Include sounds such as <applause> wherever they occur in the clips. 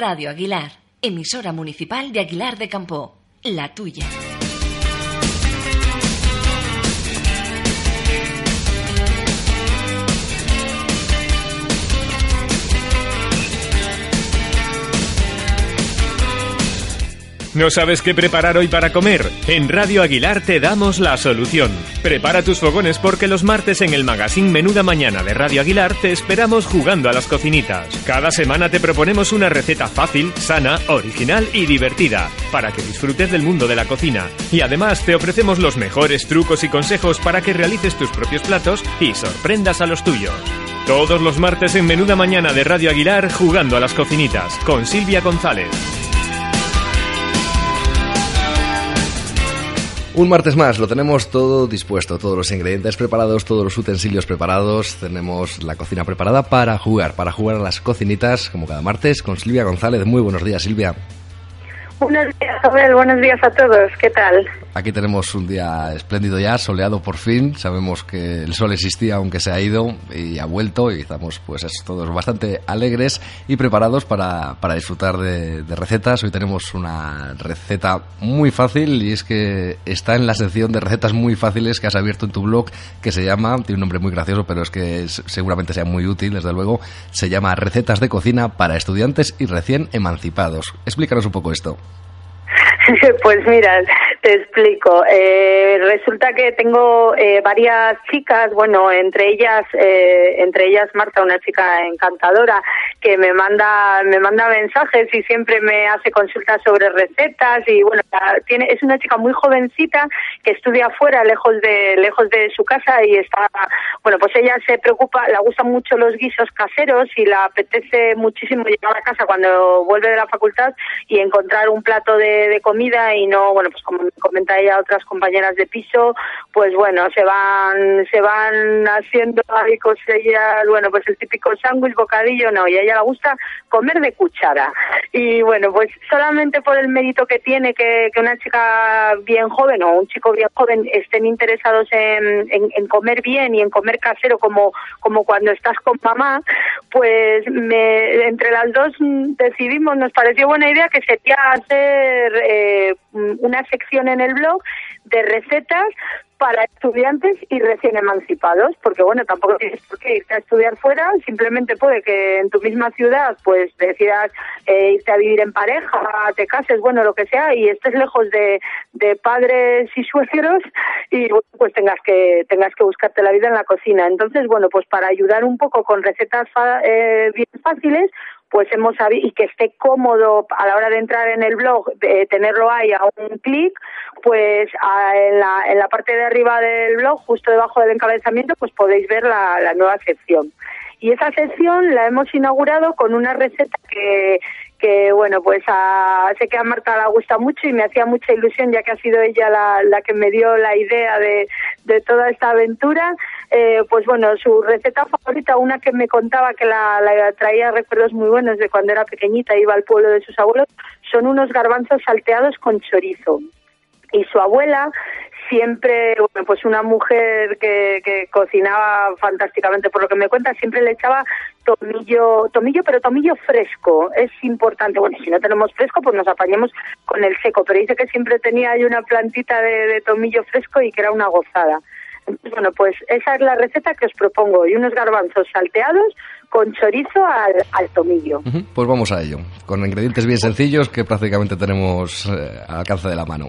Radio Aguilar, emisora municipal de Aguilar de Campo, la tuya. ¿No sabes qué preparar hoy para comer? En Radio Aguilar te damos la solución. Prepara tus fogones porque los martes en el magazine Menuda Mañana de Radio Aguilar te esperamos jugando a las cocinitas. Cada semana te proponemos una receta fácil, sana, original y divertida para que disfrutes del mundo de la cocina. Y además te ofrecemos los mejores trucos y consejos para que realices tus propios platos y sorprendas a los tuyos. Todos los martes en Menuda Mañana de Radio Aguilar jugando a las cocinitas con Silvia González. Un martes más, lo tenemos todo dispuesto, todos los ingredientes preparados, todos los utensilios preparados, tenemos la cocina preparada para jugar, para jugar a las cocinitas, como cada martes, con Silvia González. Muy buenos días, Silvia. Buenos días, Abel. Buenos días a todos. ¿Qué tal? Aquí tenemos un día espléndido ya, soleado por fin. Sabemos que el sol existía aunque se ha ido y ha vuelto y estamos pues todos bastante alegres y preparados para, para disfrutar de, recetas. Hoy tenemos una receta muy fácil y es que está en la sección de recetas muy fáciles que has abierto en tu blog que se llama, tiene un nombre muy gracioso pero es que seguramente sea muy útil desde luego, se llama Recetas de Cocina para Estudiantes y Recién Emancipados. Explícanos un poco esto. <laughs> Pues mira, te explico. Eh, resulta que tengo eh, varias chicas, bueno, entre ellas, eh, entre ellas Marta, una chica encantadora, que me manda, me manda mensajes y siempre me hace consultas sobre recetas y bueno, tiene, es una chica muy jovencita que estudia afuera, lejos de, lejos de su casa y está, bueno, pues ella se preocupa, le gustan mucho los guisos caseros y la apetece muchísimo llegar a casa cuando vuelve de la facultad y encontrar un plato de, de comida y no, bueno, pues como me comenta ella otras compañeras de piso, pues bueno, se van, se van haciendo ahí cosillas, bueno, pues el típico sándwich, bocadillo, no, y a ella le gusta comer de cuchara. Y bueno, pues solamente por el mérito que tiene que, que una chica bien joven o un chico bien joven estén interesados en, en, en comer bien y en comer casero como, como cuando estás con mamá, pues me, entre las dos decidimos, nos pareció buena idea que sería hacer eh, una sección en el blog de recetas para estudiantes y recién emancipados, porque bueno, tampoco tienes por qué irte a estudiar fuera, simplemente puede que en tu misma ciudad pues decidas eh, irte a vivir en pareja, te cases, bueno, lo que sea, y estés lejos de, de padres y suegros y pues tengas que tengas que buscarte la vida en la cocina. Entonces, bueno, pues para ayudar un poco con recetas eh, bien fáciles, pues hemos sabido y que esté cómodo a la hora de entrar en el blog, de tenerlo ahí a un clic, pues a, en, la, en la parte de arriba del blog, justo debajo del encabezamiento, pues podéis ver la, la nueva sección. Y esa sección la hemos inaugurado con una receta que, que bueno, pues a, sé que a Marta le gusta mucho y me hacía mucha ilusión ya que ha sido ella la, la que me dio la idea de, de toda esta aventura. Eh, pues bueno, su receta favorita, una que me contaba que la, la traía recuerdos muy buenos de cuando era pequeñita, iba al pueblo de sus abuelos, son unos garbanzos salteados con chorizo. Y su abuela siempre, bueno, pues una mujer que, que cocinaba fantásticamente, por lo que me cuenta, siempre le echaba tomillo, tomillo, pero tomillo fresco, es importante. Bueno, si no tenemos fresco, pues nos apañemos con el seco, pero dice que siempre tenía ahí una plantita de, de tomillo fresco y que era una gozada. Bueno, pues esa es la receta que os propongo, y unos garbanzos salteados con chorizo al, al tomillo. Uh -huh, pues vamos a ello, con ingredientes bien sencillos que prácticamente tenemos eh, al alcance de la mano.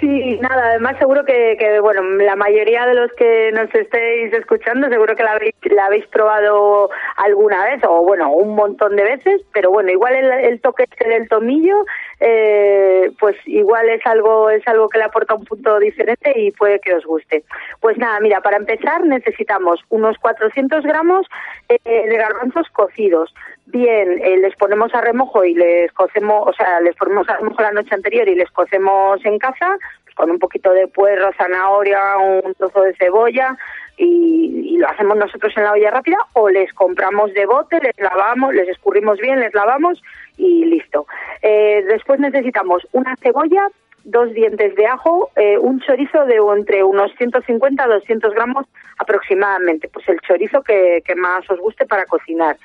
Sí, nada, además seguro que, que, bueno, la mayoría de los que nos estéis escuchando seguro que la habéis, la habéis probado alguna vez o bueno, un montón de veces, pero bueno, igual el, el toque este del tomillo eh, pues igual es algo, es algo que le aporta un punto diferente y puede que os guste. Pues nada, mira, para empezar necesitamos unos 400 gramos eh, de garbanzos cocidos. Bien, eh, les ponemos a remojo y les cocemos, o sea, les ponemos a remojo la noche anterior y les cocemos en casa, con un poquito de puerro, zanahoria, un trozo de cebolla, y, lo hacemos nosotros en la olla rápida o les compramos de bote, les lavamos, les escurrimos bien, les lavamos y listo. Eh, después necesitamos una cebolla, dos dientes de ajo, eh, un chorizo de entre unos 150 a 200 gramos aproximadamente, pues el chorizo que, que más os guste para cocinar.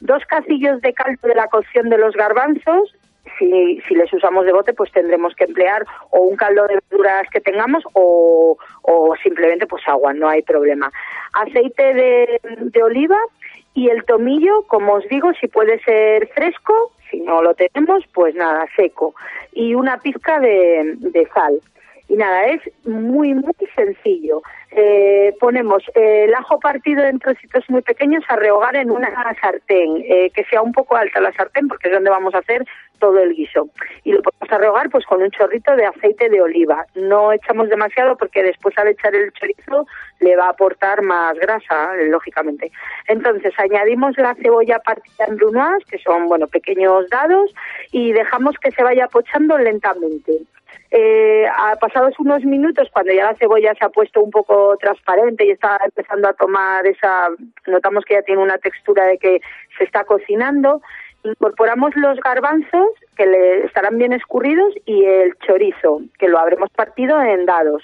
Dos cacillos de caldo de la cocción de los garbanzos, si, si les usamos de bote, pues tendremos que emplear o un caldo de verduras que tengamos o, o simplemente pues agua, no hay problema. Aceite de, de oliva y el tomillo, como os digo, si puede ser fresco, si no lo tenemos, pues nada, seco. Y una pizca de, de sal. Y nada, es muy, muy sencillo. Eh, ponemos el ajo partido en trocitos muy pequeños a rehogar en una sartén, eh, que sea un poco alta la sartén porque es donde vamos a hacer todo el guiso. Y lo ponemos a rehogar pues con un chorrito de aceite de oliva. No echamos demasiado porque después al echar el chorizo le va a aportar más grasa, lógicamente. Entonces añadimos la cebolla partida en brunoise, que son bueno pequeños dados, y dejamos que se vaya pochando lentamente. Eh, pasados unos minutos, cuando ya la cebolla se ha puesto un poco transparente y está empezando a tomar esa, notamos que ya tiene una textura de que se está cocinando, incorporamos los garbanzos, que le estarán bien escurridos, y el chorizo, que lo habremos partido en dados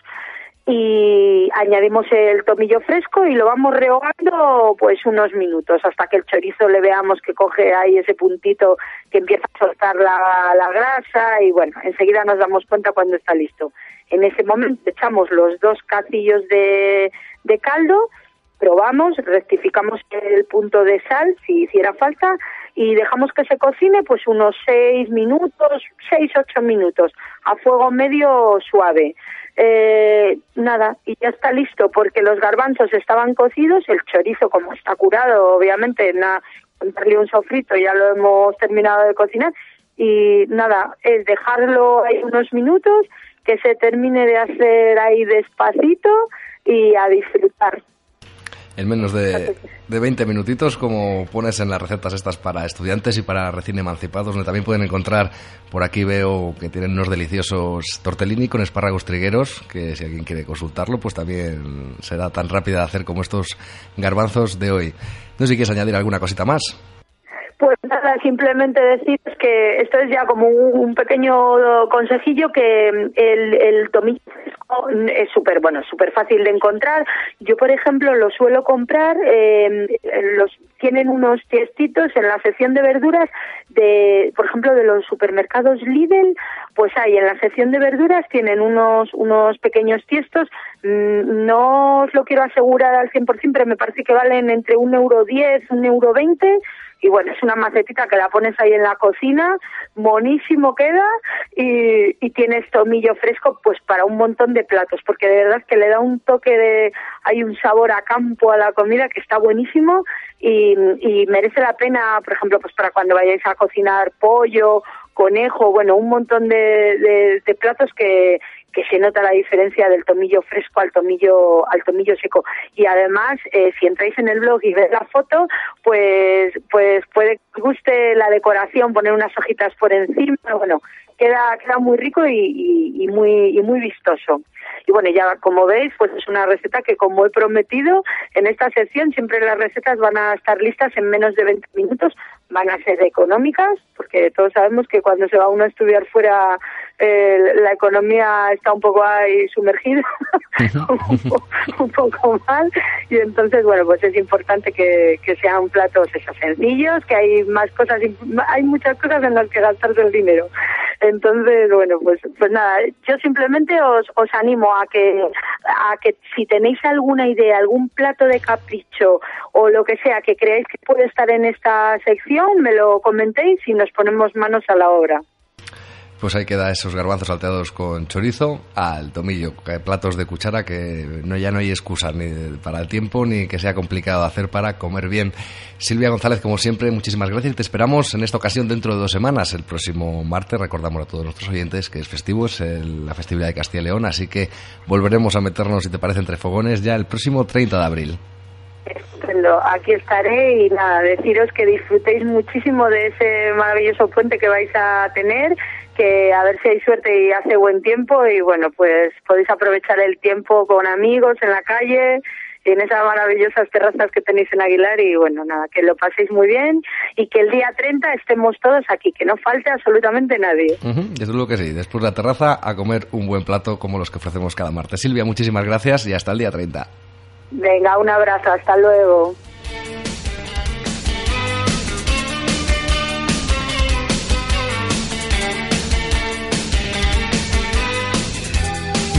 y añadimos el tomillo fresco y lo vamos rehogando pues unos minutos hasta que el chorizo le veamos que coge ahí ese puntito que empieza a soltar la, la grasa y bueno, enseguida nos damos cuenta cuando está listo. En ese momento echamos los dos cacillos de, de caldo, probamos, rectificamos el punto de sal si hiciera falta y dejamos que se cocine pues unos seis minutos, seis, ocho minutos a fuego medio suave eh, nada, y ya está listo porque los garbanzos estaban cocidos, el chorizo como está curado, obviamente, nada, darle un sofrito ya lo hemos terminado de cocinar y nada, es dejarlo ahí unos minutos, que se termine de hacer ahí despacito y a disfrutar en menos de, de 20 minutitos, como pones en las recetas estas para estudiantes y para recién emancipados, donde también pueden encontrar, por aquí veo que tienen unos deliciosos tortellini con espárragos trigueros, que si alguien quiere consultarlo, pues también será tan rápida de hacer como estos garbanzos de hoy. No sé si quieres añadir alguna cosita más. Pues nada, simplemente decir que esto es ya como un, pequeño consejillo que el, el tomillo es súper bueno, súper fácil de encontrar. Yo, por ejemplo, lo suelo comprar, eh, los tienen unos tiestitos en la sección de verduras de, por ejemplo, de los supermercados Lidl, pues hay en la sección de verduras tienen unos unos pequeños tiestos. Mm, no os lo quiero asegurar al 100%, pero me parece que valen entre un euro diez, un euro veinte y bueno, es una macetita que la pones ahí en la cocina, monísimo queda y, y tienes tomillo fresco pues para un montón de platos, porque de verdad que le da un toque de, hay un sabor a campo a la comida que está buenísimo y, y merece la pena, por ejemplo, pues para cuando vayáis a cocinar pollo conejo, bueno, un montón de, platos que, se nota la diferencia del tomillo fresco al tomillo al tomillo seco. Y además eh, si entráis en el blog y ves la foto pues pues puede que guste la decoración poner unas hojitas por encima bueno queda queda muy rico y, muy y muy vistoso. Y bueno ya como veis pues es una receta que como he prometido en esta sección siempre las recetas van a estar listas en menos de 20 minutos. Van a ser económicas, porque todos sabemos que cuando se va uno a estudiar fuera eh, la economía está un poco ahí sumergida, <laughs> un, poco, mal, y entonces, bueno, pues es importante que, que sean platos esos sencillos, que hay más cosas, hay muchas cosas en las que gastarse el dinero. Entonces, bueno, pues, pues nada, yo simplemente os, os animo a que, a que si tenéis alguna idea, algún plato de capricho o lo que sea que creáis que puede estar en esta sección, me lo comentéis y nos ponemos manos a la obra. Pues ahí queda esos garbanzos salteados con chorizo al tomillo, platos de cuchara que no ya no hay excusa ni para el tiempo ni que sea complicado hacer para comer bien. Silvia González, como siempre, muchísimas gracias y te esperamos en esta ocasión dentro de dos semanas. El próximo martes recordamos a todos nuestros oyentes que es festivo, es la festividad de Castilla y León, así que volveremos a meternos, si te parece, entre fogones ya el próximo 30 de abril. Estupendo, aquí estaré y nada, deciros que disfrutéis muchísimo de ese maravilloso puente que vais a tener que a ver si hay suerte y hace buen tiempo y bueno, pues podéis aprovechar el tiempo con amigos en la calle, en esas maravillosas terrazas que tenéis en Aguilar y bueno, nada, que lo paséis muy bien y que el día 30 estemos todos aquí, que no falte absolutamente nadie. desde luego que sí, después de la terraza a comer un buen plato como los que ofrecemos cada martes. Silvia, muchísimas gracias y hasta el día 30. Venga, un abrazo, hasta luego.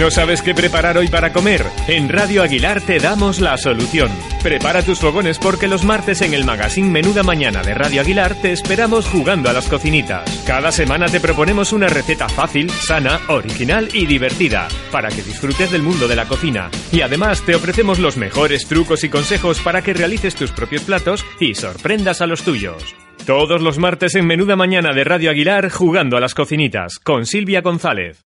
¿No sabes qué preparar hoy para comer? En Radio Aguilar te damos la solución. Prepara tus fogones porque los martes en el magazine Menuda Mañana de Radio Aguilar te esperamos jugando a las cocinitas. Cada semana te proponemos una receta fácil, sana, original y divertida para que disfrutes del mundo de la cocina. Y además te ofrecemos los mejores trucos y consejos para que realices tus propios platos y sorprendas a los tuyos. Todos los martes en Menuda Mañana de Radio Aguilar jugando a las cocinitas con Silvia González.